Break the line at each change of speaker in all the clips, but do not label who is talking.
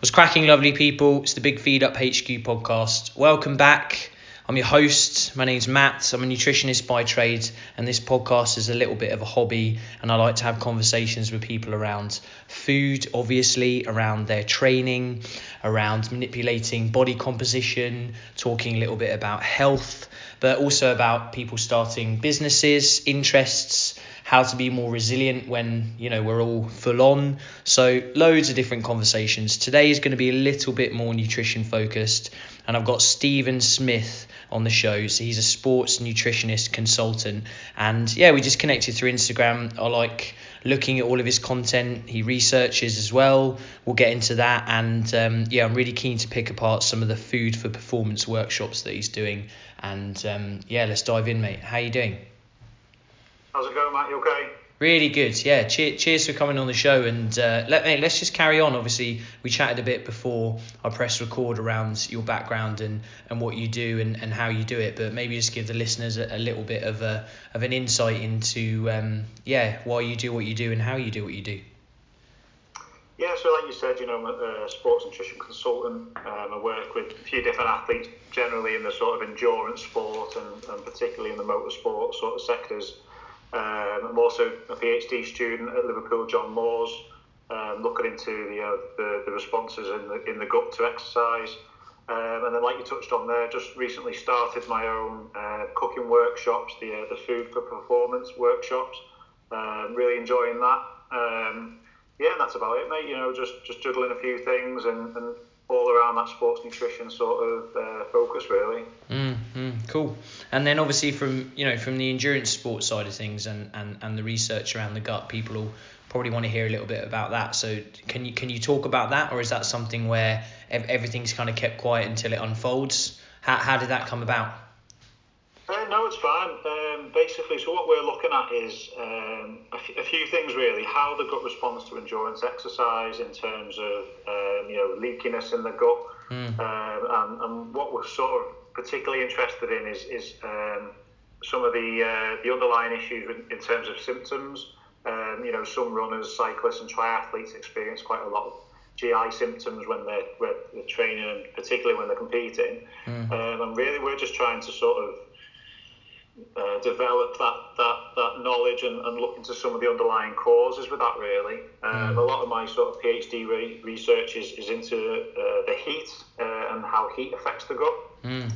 Was cracking, lovely people. It's the Big Feed Up HQ podcast. Welcome back. I'm your host. My name's Matt. I'm a nutritionist by trade, and this podcast is a little bit of a hobby. And I like to have conversations with people around food, obviously, around their training, around manipulating body composition, talking a little bit about health, but also about people starting businesses, interests how to be more resilient when you know we're all full on. So loads of different conversations. Today is going to be a little bit more nutrition focused, and I've got Stephen Smith on the show. So he's a sports nutritionist consultant, and yeah, we just connected through Instagram. I like looking at all of his content. He researches as well. We'll get into that, and um, yeah, I'm really keen to pick apart some of the food for performance workshops that he's doing. And um, yeah, let's dive in, mate. How you doing?
How's it going, Matt? You okay?
Really good, yeah. Cheers, cheers for coming on the show, and uh, let me let's just carry on. Obviously, we chatted a bit before I press record around your background and, and what you do and, and how you do it, but maybe just give the listeners a, a little bit of a of an insight into um, yeah why you do what you do and how you do what you do.
Yeah, so like you said, you know, I'm a sports nutrition consultant. Um, I work with a few different athletes, generally in the sort of endurance sport and, and particularly in the motorsport sort of sectors. Um, I'm also a PhD student at Liverpool John Moores, um, looking into the, uh, the, the responses in the in the gut to exercise. Um, and then, like you touched on there, just recently started my own uh, cooking workshops, the uh, the food for performance workshops. Um, really enjoying that. Um, yeah, that's about it, mate. You know, just just juggling a few things and, and all around that sports nutrition sort of uh, focus, really.
Mm, mm, cool. And then obviously from you know from the endurance sports side of things and, and, and the research around the gut, people will probably want to hear a little bit about that. So can you can you talk about that, or is that something where everything's kind of kept quiet until it unfolds? How how did that come about?
Uh, no, it's fine. Um, basically, so what we're looking at is um, a, f- a few things really. How the gut responds to endurance exercise in terms of um, you know leakiness in the gut, mm. and, and, what we're sort of particularly interested in is is um, some of the uh, the underlying issues in, in terms of symptoms. Um, you know, some runners, cyclists, and triathletes experience quite a lot of GI symptoms when they're, when they're training, and particularly when they're competing. Mm. and really, we're just trying to sort of uh, develop that, that, that knowledge and, and look into some of the underlying causes with that really. Um, mm. A lot of my sort of PhD re- research is, is into uh, the heat uh, and how heat affects the gut mm.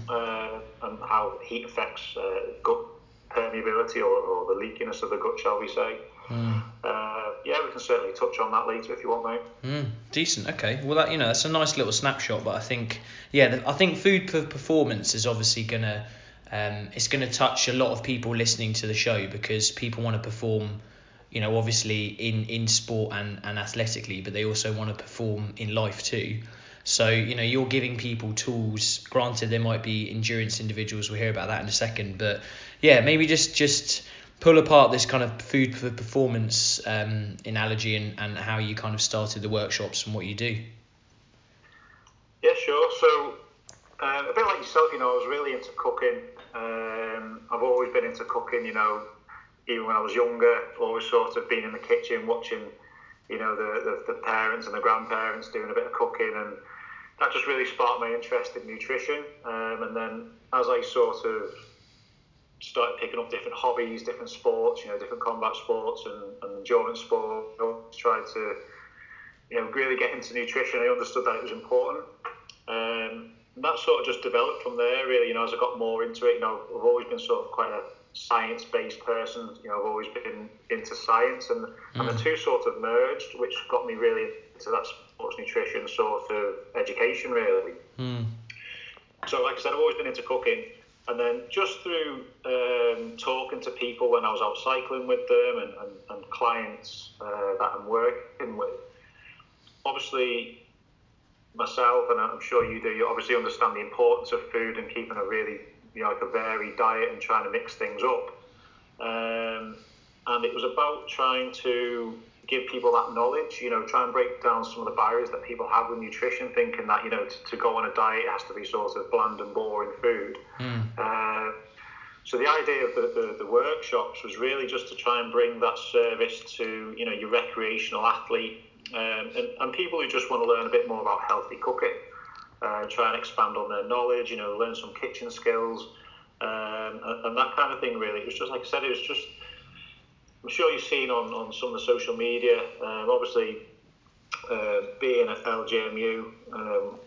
and how heat affects uh, gut permeability or, or, the leakiness of the gut, shall we say. Mm. yeah, we can certainly touch on that later if you want, mate.
Mm, decent. Okay. Well, that you know, that's a nice little snapshot. But I think, yeah, I think food for performance is obviously gonna um, it's going to touch a lot of people listening to the show because people want to perform, you know, obviously in, in sport and, and athletically, but they also want to perform in life too. So, you know, you're giving people tools. Granted, there might be endurance individuals. We'll hear about that in a second. But yeah, maybe just just pull apart this kind of food for performance um, analogy and, and how you kind of started the workshops and what you do.
Yeah, sure. So, uh, a bit like yourself, you know, I was really into cooking. Um, I've always been into cooking, you know, even when I was younger, always sort of been in the kitchen watching, you know, the, the, the parents and the grandparents doing a bit of cooking, and that just really sparked my interest in nutrition. Um, and then as I sort of started picking up different hobbies, different sports, you know, different combat sports and, and endurance sports, I tried to, you know, really get into nutrition. I understood that it was important. Um, and that sort of just developed from there, really. You know, as I got more into it, you know, I've always been sort of quite a science-based person. You know, I've always been into science, and, mm. and the mm. two sort of merged, which got me really into that sports nutrition sort of education, really. Mm. So, like I said, I've always been into cooking, and then just through um, talking to people when I was out cycling with them and, and, and clients uh, that I'm working with, obviously myself, and I'm sure you do, you obviously understand the importance of food and keeping a really, you know, like a varied diet and trying to mix things up. Um, and it was about trying to give people that knowledge, you know, try and break down some of the barriers that people have with nutrition, thinking that, you know, to, to go on a diet has to be sort of bland and boring food. Mm. Uh, so the idea of the, the, the, workshops was really just to try and bring that service to, you know, your recreational athlete um, and, and people who just want to learn a bit more about healthy cooking, uh, try and expand on their knowledge, you know, learn some kitchen skills, um, and, and, that kind of thing. Really, it was just like I said, it was just. I'm sure you've seen on, on some of the social media. Um, obviously, uh, being at LJMU, um,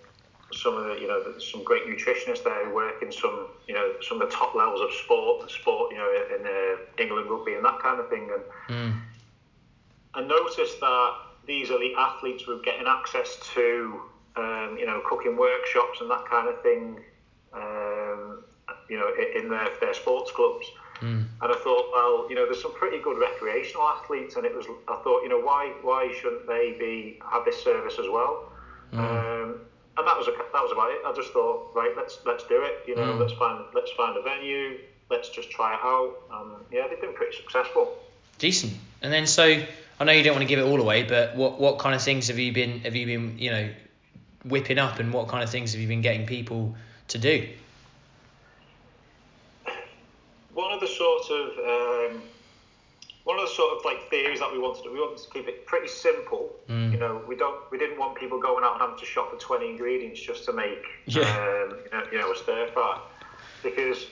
some of the, you know, some great nutritionists there who work in some, you know, some of the top levels of sport, sport, you know, in uh, England rugby and that kind of thing. And mm. I noticed that these elite athletes were getting access to, um, you know, cooking workshops and that kind of thing, um, you know, in their, their sports clubs. Mm. And I thought, well, you know, there's some pretty good recreational athletes, and it was, I thought, you know, why why shouldn't they be have this service as well? Mm. Um, and that was a, that was about it. I just thought, right, let's let's do it. You know, mm. let's find let's find a venue. Let's just try it out. And yeah, they've been pretty successful.
Decent. And then so I know you don't want to give it all away, but what what kind of things have you been have you been you know whipping up, and what kind of things have you been getting people to do?
One of the sort of um, one of the sort of like theories that we wanted to we wanted to keep it pretty simple. Mm. You know, we don't we didn't want people going out and having to shop for twenty ingredients just to make yeah. um, you, know, you know a stir fry, because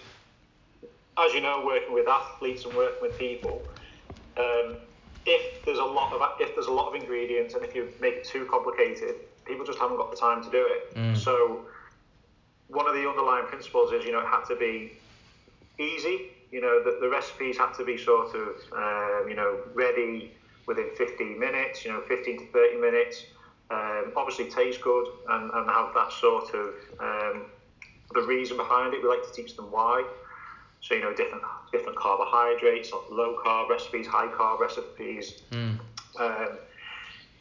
as you know, working with athletes and working with people. Um, if there's a lot of if there's a lot of ingredients and if you make it too complicated, people just haven't got the time to do it. Mm. So one of the underlying principles is you know it had to be easy. You know the, the recipes had to be sort of um, you know ready within 15 minutes. You know 15 to 30 minutes. Um, obviously taste good and, and have that sort of um, the reason behind it. We like to teach them why. So you know different different carbohydrates, low carb recipes, high carb recipes. Mm. Um,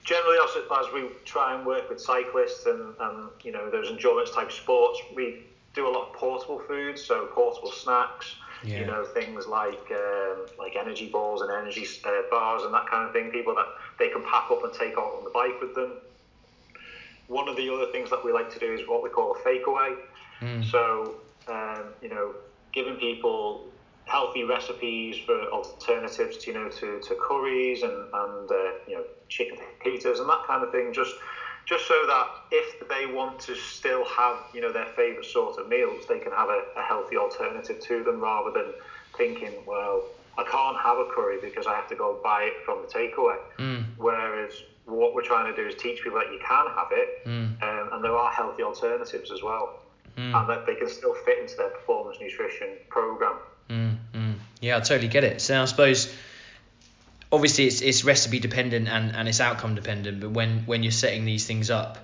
generally, as, as we try and work with cyclists and, and you know those endurance type sports, we do a lot of portable foods, so portable snacks. Yeah. You know things like um, like energy balls and energy uh, bars and that kind of thing. People that they can pack up and take out on the bike with them. One of the other things that we like to do is what we call a fake away. Mm. So um, you know giving people healthy recipes for alternatives to you know to, to curries and and uh, you know chicken fajitas and that kind of thing just just so that if they want to still have you know their favorite sort of meals they can have a, a healthy alternative to them rather than thinking well I can't have a curry because I have to go buy it from the takeaway mm. whereas what we're trying to do is teach people that you can have it mm. um, and there are healthy alternatives as well mm. and that they can still fit into their performance nutrition program.
Mm, mm. Yeah, I totally get it. So I suppose obviously it's, it's recipe dependent and, and it's outcome dependent, but when, when you're setting these things up,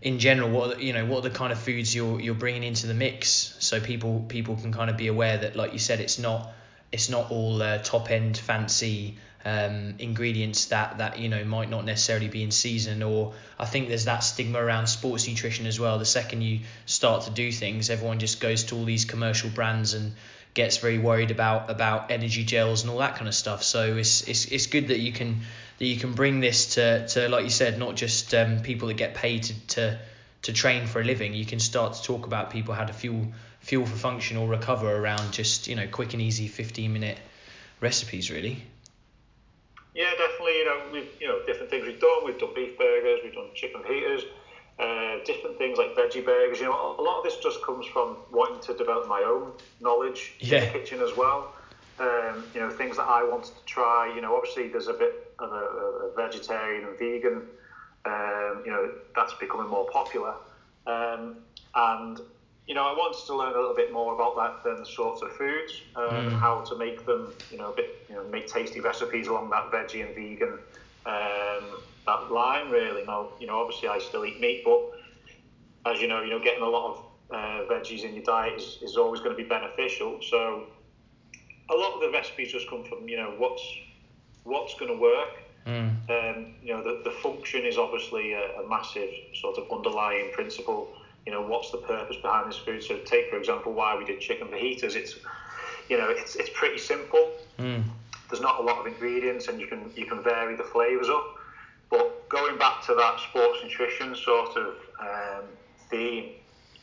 in general, what you know, what are the kind of foods you're you're bringing into the mix, so people people can kind of be aware that, like you said, it's not it's not all uh, top end fancy um, ingredients that that you know might not necessarily be in season or I think there's that stigma around sports nutrition as well. The second you start to do things everyone just goes to all these commercial brands and gets very worried about about energy gels and all that kind of stuff so it's it's, it's good that you can that you can bring this to, to like you said not just um, people that get paid to, to to train for a living you can start to talk about people how to fuel fuel for function or recover around just you know quick and easy 15 minute recipes really
yeah, definitely. You know, we've you know different things we've done. We've done beef burgers. We've done chicken heaters. Uh, different things like veggie burgers. You know, a lot of this just comes from wanting to develop my own knowledge yeah. in the kitchen as well. Um, you know, things that I wanted to try. You know, obviously there's a bit of a, a vegetarian and vegan. Um, you know, that's becoming more popular. Um, and you know, I wanted to learn a little bit more about that than the sorts of foods um, mm. how to make them, you know, a bit, you know, make tasty recipes along that veggie and vegan um, that line. Really, now, you know, obviously I still eat meat, but as you know, you know, getting a lot of uh, veggies in your diet is, is always going to be beneficial. So a lot of the recipes just come from, you know, what's what's going to work. Mm. Um, you know, the, the function is obviously a, a massive sort of underlying principle you know, what's the purpose behind this food? So take, for example, why we did chicken fajitas. It's, you know, it's, it's pretty simple. Mm. There's not a lot of ingredients and you can, you can vary the flavours up. But going back to that sports nutrition sort of um, theme,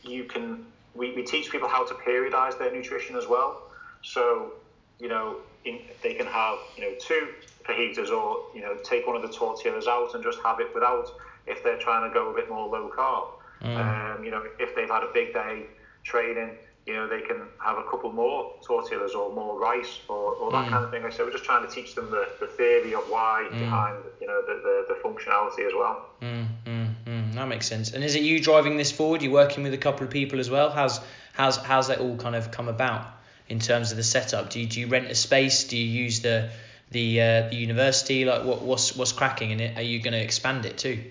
you can, we, we teach people how to periodize their nutrition as well. So, you know, in, they can have, you know, two, fajitas or you know take one of the tortillas out and just have it without if they're trying to go a bit more low carb. Mm. Um, you know, if they've had a big day training, you know, they can have a couple more tortillas or more rice or, or that mm. kind of thing. So we're just trying to teach them the, the theory of why mm. behind, you know, the, the, the functionality as well.
Mm, mm, mm, that makes sense. And is it you driving this forward? You're working with a couple of people as well. How's how's how's that all kind of come about in terms of the setup? Do you, do you rent a space? Do you use the the uh, the university? Like what what's what's cracking in it? Are you going to expand it too?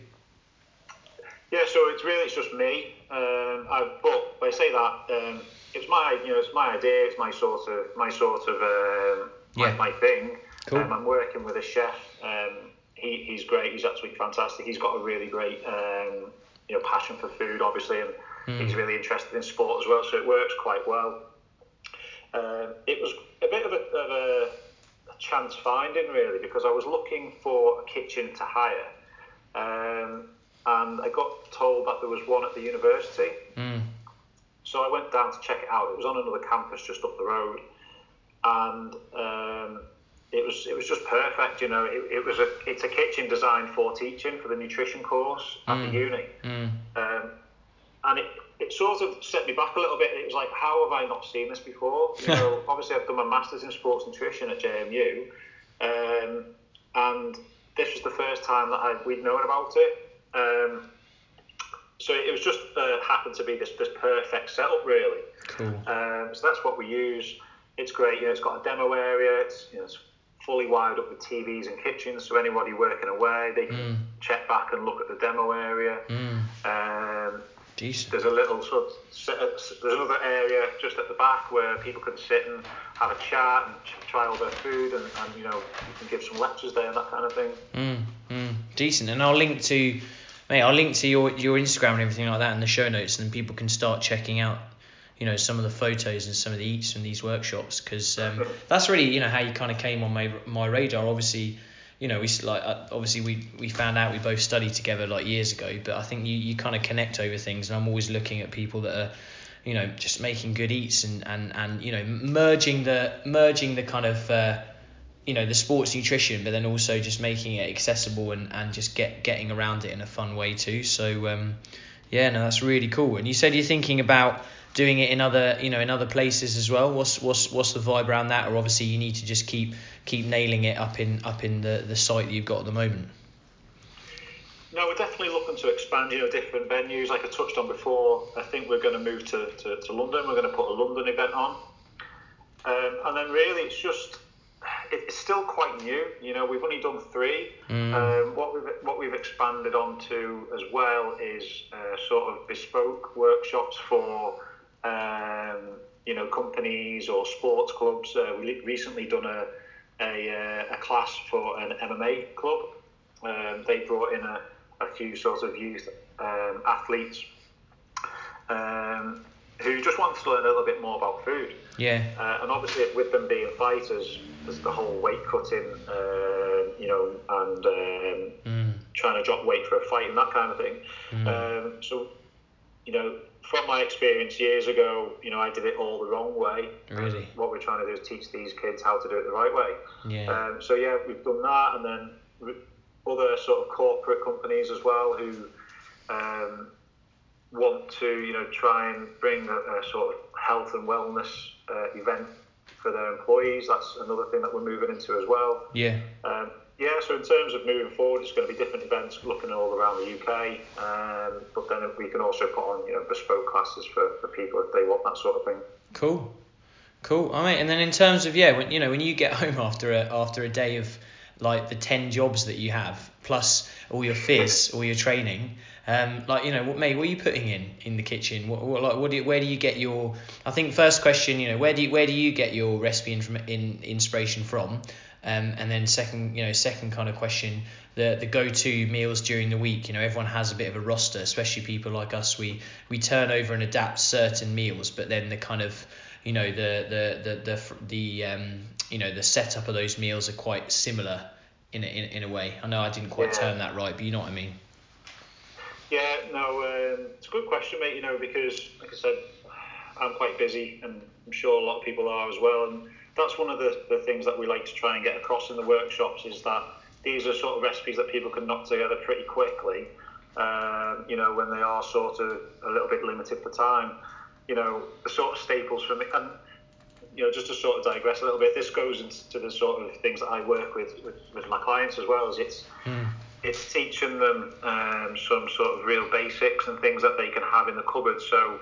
Yeah, so it's really it's just me. Um, I, but I say that um, it's my you know it's my idea. It's my sort of my sort of um, yeah. my, my thing. Cool. Um, I'm working with a chef. Um, he, he's great. He's absolutely fantastic. He's got a really great um, you know passion for food, obviously, and mm. he's really interested in sport as well. So it works quite well. Um, it was a bit of a, of a, a, chance finding really because I was looking for a kitchen to hire. Um, and I got told that there was one at the university. Mm. So I went down to check it out. It was on another campus just up the road, and um, it was it was just perfect. You know, it, it was a it's a kitchen designed for teaching for the nutrition course at mm. the uni, mm. um, and it it sort of set me back a little bit. It was like, how have I not seen this before? You know, obviously I've done my masters in sports nutrition at JMU, um, and this was the first time that I, we'd known about it. Um, so it was just uh, happened to be this this perfect setup, really.
Cool.
Um, so that's what we use. It's great. You know, it's got a demo area. It's you know, it's fully wired up with TVs and kitchens, so anybody working away, they can mm. check back and look at the demo area. Mm. Um,
Decent.
There's a little sort of, there's another area just at the back where people can sit and have a chat and try all their food and, and you know you can give some lectures there and that kind of thing.
Mm, mm, decent. And I'll link to mate, I'll link to your your Instagram and everything like that in the show notes, and people can start checking out, you know, some of the photos and some of the eats from these workshops because um, that's really you know how you kind of came on my my radar. Obviously, you know, we like uh, obviously we we found out we both studied together like years ago, but I think you you kind of connect over things, and I'm always looking at people that are you know just making good eats and and and you know merging the merging the kind of uh, you know the sports nutrition, but then also just making it accessible and, and just get getting around it in a fun way too. So um, yeah, no, that's really cool. And you said you're thinking about doing it in other you know in other places as well. What's what's what's the vibe around that? Or obviously you need to just keep keep nailing it up in up in the the site that you've got at the moment.
No, we're definitely looking to expand, you know, different venues. Like I touched on before, I think we're going to move to, to, to London. We're going to put a London event on. Um, and then really it's just it's still quite new. You know, we've only done three. Mm. Um, what we've what we've expanded onto as well is uh, sort of bespoke workshops for um, you know companies or sports clubs. Uh, we recently done a a, uh, a class for an MMA club. Um, they brought in a, a few sort of youth um, athletes. Um, who just wants to learn a little bit more about food.
Yeah.
Uh, and obviously, with them being fighters, there's the whole weight cutting, uh, you know, and um, mm. trying to drop weight for a fight and that kind of thing. Mm. Um, so, you know, from my experience years ago, you know, I did it all the wrong way.
Really?
What we're trying to do is teach these kids how to do it the right way.
Yeah.
Um, so yeah, we've done that, and then other sort of corporate companies as well who um, want to, you know, try and bring a, a sort of health and wellness uh, event for their employees. That's another thing that we're moving into as well.
Yeah.
Um, yeah, so in terms of moving forward, it's going to be different events looking all around the UK, um, but then we can also put on, you know, bespoke classes for, for people if they want that sort of thing.
Cool, cool. I mean, and then in terms of yeah, when you know when you get home after a after a day of like the ten jobs that you have plus all your fizz, all your training. Um, like you know, what mate, what are you putting in in the kitchen? What, what like what do you, where do you get your? I think first question, you know, where do you, where do you get your recipe in, in inspiration from? Um, and then second, you know, second kind of question, the the go to meals during the week. You know, everyone has a bit of a roster, especially people like us. We we turn over and adapt certain meals, but then the kind of you know the the the the, the um you know the setup of those meals are quite similar in a, in, in a way. I know I didn't quite yeah. term that right, but you know what I mean.
Yeah, no, um, it's a good question, mate. You know, because like I said, I'm quite busy, and I'm sure a lot of people are as well. And that's one of the, the things that we like to try and get across in the workshops is that these are sort of recipes that people can knock together pretty quickly. Um, you know, when they are sort of a little bit limited for time. You know, the sort of staples for me, and you know, just to sort of digress a little bit, this goes into the sort of things that I work with with, with my clients as well. As it's mm. it's teaching them um, some sort of real basics and things that they can have in the cupboard. So,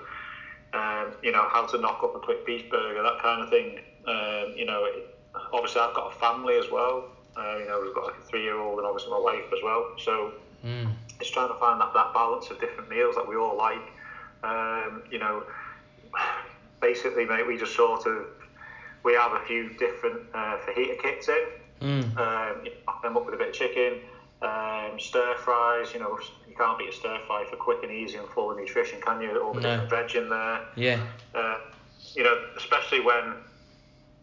um, you know, how to knock up a quick beef burger, that kind of thing. Um, you know, it, obviously I've got a family as well. Uh, you know, we've got like a three-year-old and obviously my wife as well. So mm. it's trying to find that, that balance of different meals that we all like. Um, you know, basically, mate, we just sort of we have a few different uh, fajita kits in. Mm. Um, you know, them up with a bit of chicken, um, stir fries. You know, you can't beat a stir fry for quick and easy and full of nutrition, can you? All the no. different veg in there.
Yeah.
Uh, you know, especially when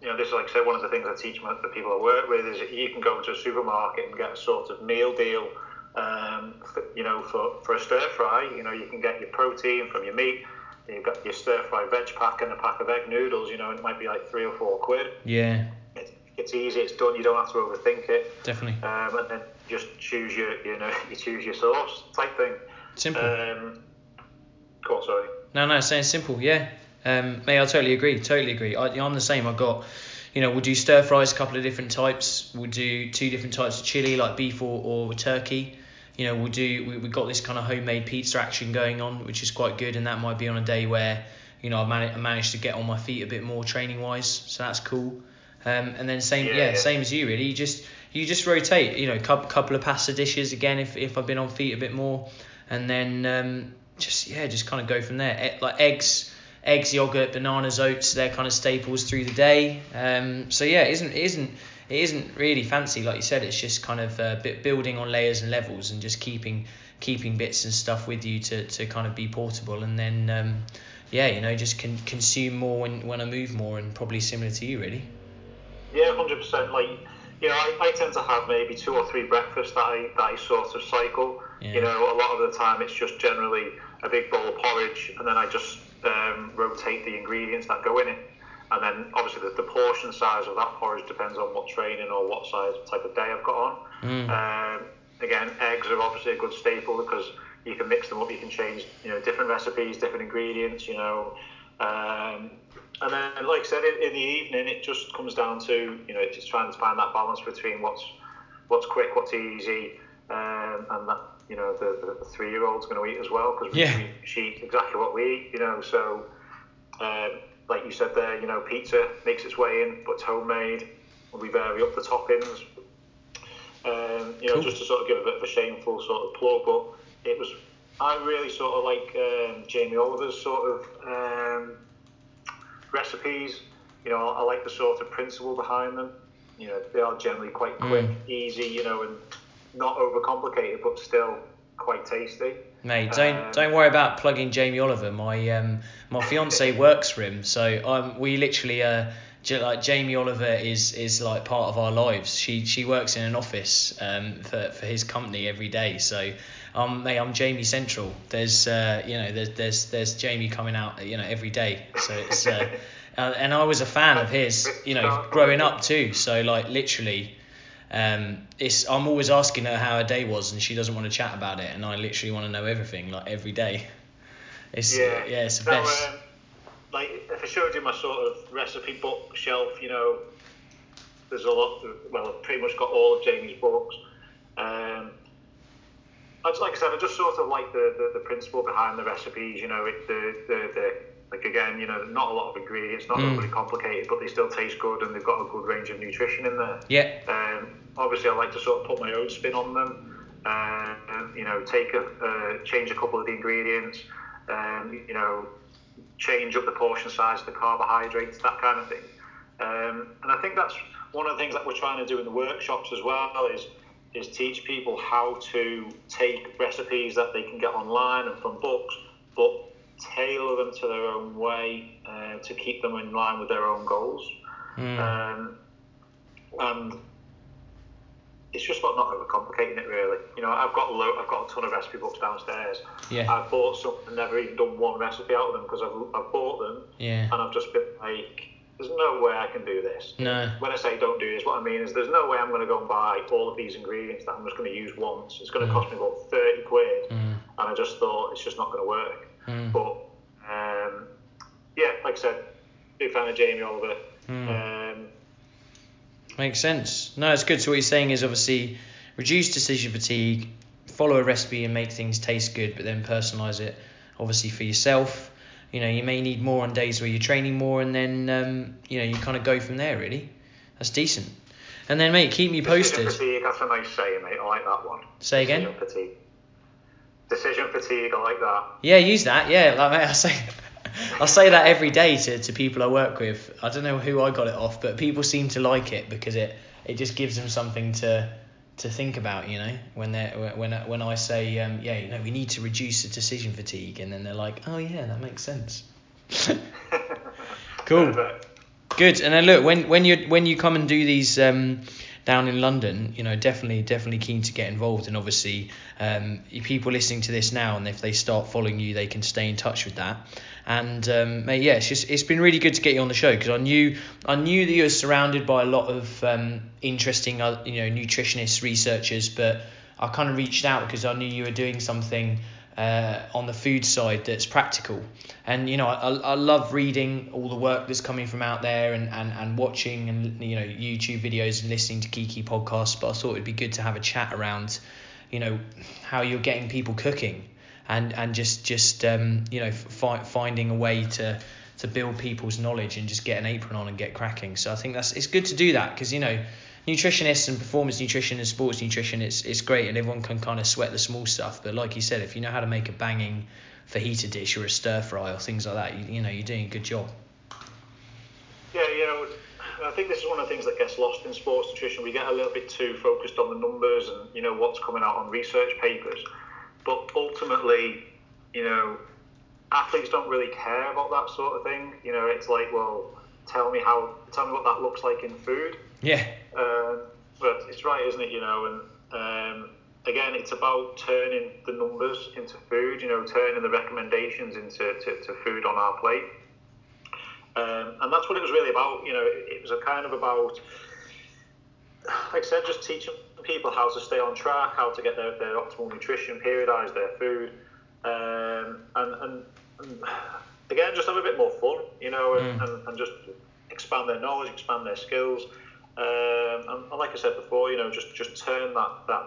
you know, this is like I said, one of the things I teach the people I work with is that you can go into a supermarket and get a sort of meal deal. Um, for, you know, for, for a stir fry, you know, you can get your protein from your meat. You've got your stir fry veg pack and a pack of egg noodles. You know, and it might be like three or four quid.
Yeah.
It's, it's easy. It's done. You don't have to overthink it.
Definitely.
Um, and then just choose your, you know, you choose your sauce type thing.
Simple.
Um, cool. Sorry.
No, no, saying simple. Yeah. Um, mate, I totally agree. Totally agree. I, I'm the same. I've got, you know, we'll do stir fries, a couple of different types. We'll do two different types of chili, like beef or, or turkey. You know, we'll do. We, we've got this kind of homemade pizza action going on, which is quite good, and that might be on a day where, you know, I've managed, I managed to get on my feet a bit more training wise, so that's cool. Um, and then same, yeah, yeah, same as you really. You just you just rotate. You know, couple couple of pasta dishes again if if I've been on feet a bit more, and then um, just yeah, just kind of go from there. Like eggs eggs, yogurt, bananas, oats, they're kind of staples through the day. Um, so yeah, it isn't it isn't it isn't really fancy like you said. It's just kind of uh, bit building on layers and levels and just keeping keeping bits and stuff with you to, to kind of be portable and then um, yeah, you know, just can consume more when when I move more and probably similar to you really.
Yeah, hundred percent. Like you know, I, I tend to have maybe two or three breakfasts that I that I sort of cycle. Yeah. You know, a lot of the time it's just generally a big bowl of porridge, and then I just um, rotate the ingredients that go in it. And then obviously the, the, portion size of that porridge depends on what training or what size type of day I've got on. Mm. Um, again, eggs are obviously a good staple because you can mix them up, you can change you know different recipes, different ingredients, you know. Um, and then, like I said, in, in, the evening, it just comes down to you know just trying to find that balance between what's what's quick, what's easy, um, and that you know the, the three year old's going to eat as well because
yeah.
she eats exactly what we eat. You know, so um, like you said there, you know, pizza makes its way in, but it's homemade. We vary up the toppings. Um, you know, cool. just to sort of give a bit of a shameful sort of plug, but it was I really sort of like um, Jamie Oliver's sort of um, recipes. You know, I, I, like the sort of principle behind them. You know, they are generally quite quick, mm. easy. You know, and not overcomplicated, but still quite tasty.
Mate, don't um, don't worry about plugging Jamie Oliver. My um my fiance works for him, so um we literally uh like Jamie Oliver is is like part of our lives. She she works in an office um for, for his company every day. So um mate, I'm Jamie Central. There's uh you know there's there's there's Jamie coming out you know every day. So it's uh, uh and I was a fan of his you know growing up too. So like literally um, it's I'm always asking her how her day was, and she doesn't want to chat about it, and I literally want to know everything, like every day. It's yeah, yeah it's the so, best. Um,
like if I showed you my sort of recipe book shelf, you know, there's a lot. Of, well, I've pretty much got all of Jamie's books. Um, I like I said, I just sort of like the, the, the principle behind the recipes. You know, it, the, the the like again, you know, not a lot of ingredients, not mm. overly complicated, but they still taste good and they've got a good range of nutrition in there.
Yeah.
Um, obviously, I like to sort of put my own spin on them. Uh, you know, take a uh, change a couple of the ingredients. Um, you know, change up the portion size, the carbohydrates, that kind of thing. Um, and I think that's one of the things that we're trying to do in the workshops as well is is teach people how to take recipes that they can get online and from books, but tailor them to their own way uh, to keep them in line with their own goals. Mm. Um, and it's just about not overcomplicating it, really. You know, I've got a lo- I've got a ton of recipe books downstairs.
Yeah.
I've bought some and never even done one recipe out of them because I've, I've bought them
yeah.
and I've just been like, there's no way I can do this.
No.
When I say don't do this, what I mean is there's no way I'm going to go and buy all of these ingredients that I'm just going to use once. It's going to cost me about 30 quid.
Mm.
And I just thought it's just not going to work.
Mm.
But um, yeah, like I said, big fan of Jamie Oliver.
Mm.
Um,
Makes sense. No, it's good. So what you're saying is obviously reduce decision fatigue, follow a recipe and make things taste good, but then personalize it obviously for yourself. You know, you may need more on days where you're training more, and then um, you know you kind of go from there. Really, that's decent. And then mate, keep me posted.
Decision fatigue, that's a nice saying, mate. I like that one.
Say again.
Decision fatigue. Decision fatigue, I like that.
Yeah, use that. Yeah, like mate, I say, I say that every day to, to people I work with. I don't know who I got it off, but people seem to like it because it it just gives them something to to think about. You know, when they when when I say um, yeah, you know, we need to reduce the decision fatigue, and then they're like, oh yeah, that makes sense. cool. Good. And then look, when when you when you come and do these um, down in London, you know, definitely definitely keen to get involved. And obviously, um, people listening to this now, and if they start following you, they can stay in touch with that. And um, mate, yeah, it's just it's been really good to get you on the show because I knew I knew that you were surrounded by a lot of um, interesting, uh, you know, nutritionists, researchers, but I kind of reached out because I knew you were doing something uh, on the food side that's practical. And you know, I, I love reading all the work that's coming from out there and, and, and watching and you know YouTube videos and listening to geeky podcasts. But I thought it'd be good to have a chat around, you know, how you're getting people cooking and and just just um, you know fi- finding a way to to build people's knowledge and just get an apron on and get cracking. So I think that's it's good to do that because you know nutritionists and performance nutrition and sports nutrition it's it's great and everyone can kind of sweat the small stuff but like you said if you know how to make a banging fajita dish or a stir fry or things like that you, you know you're doing a good job
Yeah, you know, I think this is one of the things that gets lost in sports nutrition. We get a little bit too focused on the numbers and you know what's coming out on research papers, but ultimately, you know, athletes don't really care about that sort of thing. You know, it's like, well, tell me how, tell me what that looks like in food.
yeah
Um, but it's right, isn't it? You know, and um, again, it's about turning the numbers into food. You know, turning the recommendations into to, to food on our plate. Um, and that's what it was really about. You know, it, it was a kind of about, like I said, just teaching people how to stay on track, how to get their, their optimal nutrition, periodize their food, um, and, and, and again, just have a bit more fun. You know, and, and, and just expand their knowledge, expand their skills. Um, and, and like I said before, you know, just just turn that that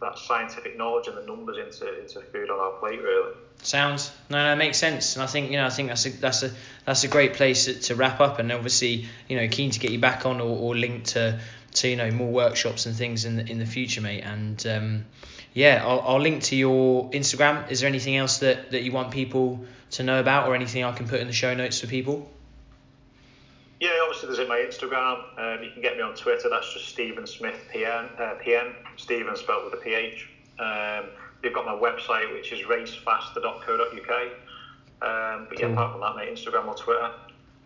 that scientific knowledge and the numbers into into food on our plate, really.
Sounds no, no, it makes sense, and I think you know, I think that's a that's a that's a great place to, to wrap up, and obviously, you know, keen to get you back on or, or linked to to you know more workshops and things in the, in the future, mate. And um, yeah, I'll, I'll link to your Instagram. Is there anything else that that you want people to know about, or anything I can put in the show notes for people?
Obviously there's in my Instagram. Um, you can get me on Twitter. That's just Stephen Smith PM. Uh, PM. Stephen spelled with a PH. Um, you've got my website, which is racefaster.co.uk. Um, but yeah,
Cool.
apart from that, mate, Instagram or Twitter.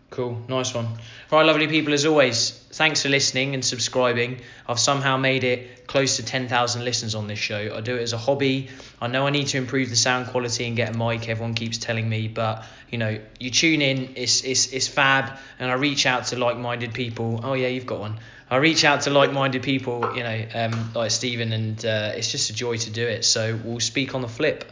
Cool, nice one. Right, lovely people, as always, thanks for listening and subscribing. I've somehow made it close to 10,000 listens on this show. I do it as a hobby. I know I need to improve the sound quality and get a mic, everyone keeps telling me, but you know, you tune in, it's, it's, it's fab, and I reach out to like minded people. Oh, yeah, you've got one. I reach out to like minded people, you know, um, like Stephen, and uh, it's just a joy to do it. So we'll speak on the flip.